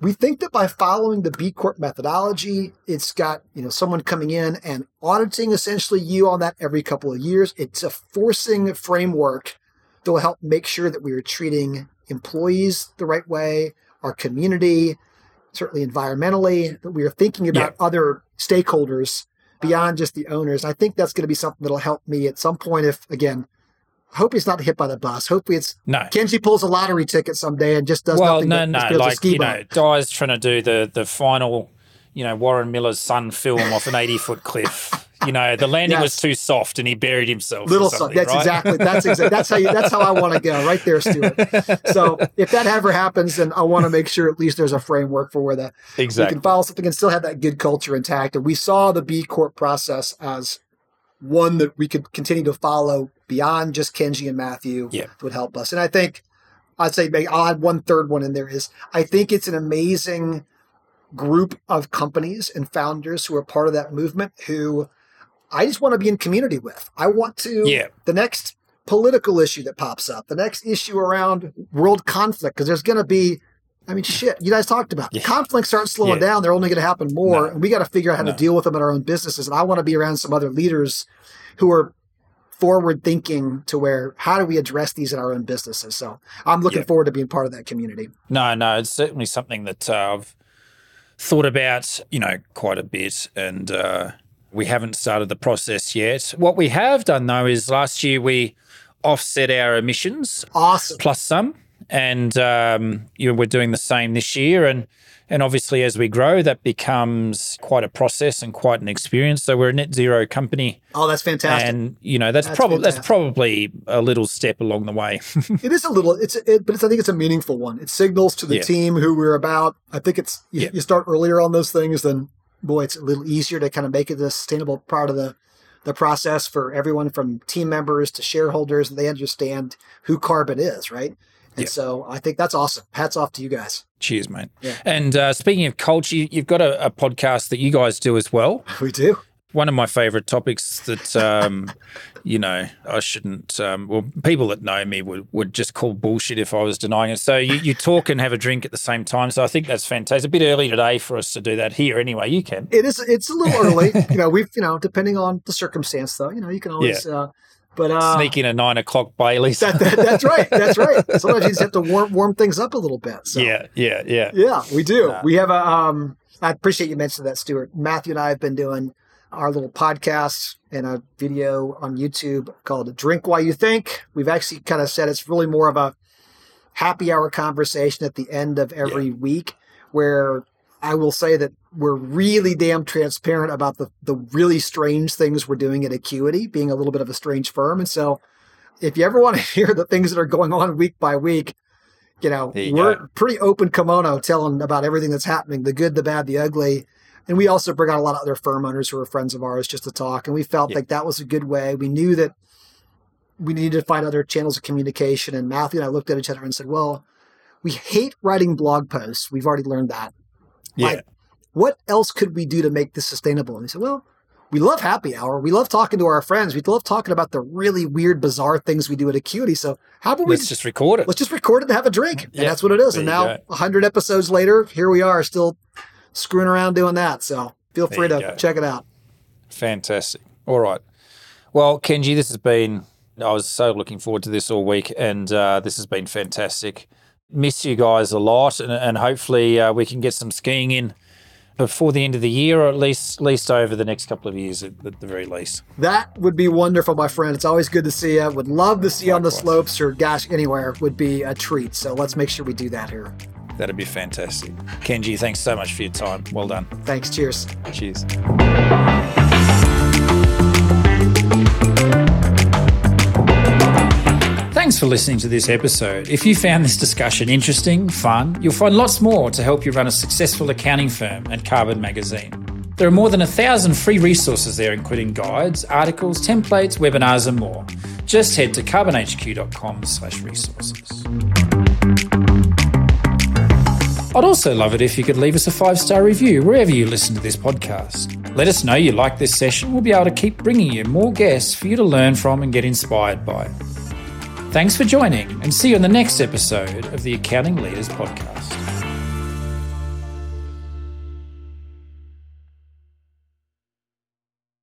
we think that by following the B Corp methodology, it's got, you know, someone coming in and auditing essentially you on that every couple of years. It's a forcing framework that will help make sure that we are treating employees the right way, our community, certainly environmentally, that we are thinking about yeah. other stakeholders beyond just the owners. I think that's going to be something that'll help me at some point if, again, hope he's not hit by the bus. Hopefully it's no. Kenji pulls a lottery ticket someday and just does well, nothing. Well, no, no, like you know, Di's trying to do the the final, you know, Warren Miller's son film off an eighty foot cliff. You know, the landing yes. was too soft and he buried himself. Little soft. That's right? exactly. That's exactly. That's how you. That's how I want to go. Right there, Stuart. So if that ever happens, then I want to make sure at least there's a framework for where that exactly we can follow something and still have that good culture intact. And we saw the B Corp process as one that we could continue to follow beyond just Kenji and Matthew yeah. would help us. And I think I'd say maybe I'll add one third one in there is I think it's an amazing group of companies and founders who are part of that movement who I just want to be in community with. I want to yeah. the next political issue that pops up, the next issue around world conflict, because there's going to be I mean, shit, you guys talked about yeah. conflicts start slowing yeah. down. They're only going to happen more. No. And we got to figure out how no. to deal with them in our own businesses. And I want to be around some other leaders who are forward thinking to where how do we address these in our own businesses? So I'm looking yeah. forward to being part of that community. No, no, it's certainly something that uh, I've thought about, you know, quite a bit. And uh, we haven't started the process yet. What we have done, though, is last year we offset our emissions. Awesome. Plus some and um, you know, we're doing the same this year. And and obviously, as we grow, that becomes quite a process and quite an experience. So we're a net zero company. Oh, that's fantastic! And you know, that's, that's probably that's probably a little step along the way. it is a little. It's it, but it's, I think it's a meaningful one. It signals to the yeah. team who we're about. I think it's you, yeah. you start earlier on those things, then boy, it's a little easier to kind of make it a sustainable part of the the process for everyone from team members to shareholders. They understand who Karbon is, right? And yeah. so I think that's awesome. Hats off to you guys. Cheers, mate. Yeah. And uh, speaking of culture, you've got a, a, podcast that you guys do as well. We do. One of my favorite topics that, um, you know, I shouldn't, um, well, people that know me would, would just call bullshit if I was denying it. So you, you talk and have a drink at the same time. So I think that's fantastic. It's a bit early today for us to do that here anyway. You can. It is, it's a little early. you know, we've, you know, depending on the circumstance though, you know, you can always, yeah. uh, but uh, sneak in a nine o'clock Bailey's. That, that, that's right. That's right. Sometimes you just have to warm warm things up a little bit. So. Yeah, yeah, yeah. Yeah, we do. We have a. Um, I appreciate you mentioning that, Stuart. Matthew and I have been doing our little podcast and a video on YouTube called "Drink While You Think." We've actually kind of said it's really more of a happy hour conversation at the end of every yeah. week, where I will say that we're really damn transparent about the, the really strange things we're doing at Acuity, being a little bit of a strange firm. And so if you ever want to hear the things that are going on week by week, you know, you we're go. pretty open kimono telling about everything that's happening, the good, the bad, the ugly. And we also bring out a lot of other firm owners who are friends of ours just to talk. And we felt yeah. like that was a good way. We knew that we needed to find other channels of communication. And Matthew and I looked at each other and said, well, we hate writing blog posts. We've already learned that. Yeah. Like, what else could we do to make this sustainable? And he said, well, we love happy hour. We love talking to our friends. We love talking about the really weird, bizarre things we do at Acuity. So how about we let's just record it? Let's just record it and have a drink. Yeah. And that's what it is. And now, hundred episodes later, here we are, still screwing around doing that. So feel free to go. check it out. Fantastic. All right. Well, Kenji, this has been. I was so looking forward to this all week, and uh, this has been fantastic miss you guys a lot, and, and hopefully uh, we can get some skiing in before the end of the year, or at least at least over the next couple of years, at, at the very least. That would be wonderful, my friend. It's always good to see you. Would love to see you on the slopes, or gosh, anywhere would be a treat. So let's make sure we do that here. That'd be fantastic. Kenji, thanks so much for your time. Well done. Thanks. Cheers. Cheers. Thanks for listening to this episode. If you found this discussion interesting, fun, you'll find lots more to help you run a successful accounting firm at Karbon Magazine. There are more than a thousand free resources there, including guides, articles, templates, webinars, and more. Just head to karbonhq.com slash resources. I'd also love it if you could leave us a five star review wherever you listen to this podcast. Let us know you like this session. We'll be able to keep bringing you more guests for you to learn from and get inspired by. Thanks for joining, and see you on the next episode of the Accounting Leaders Podcast.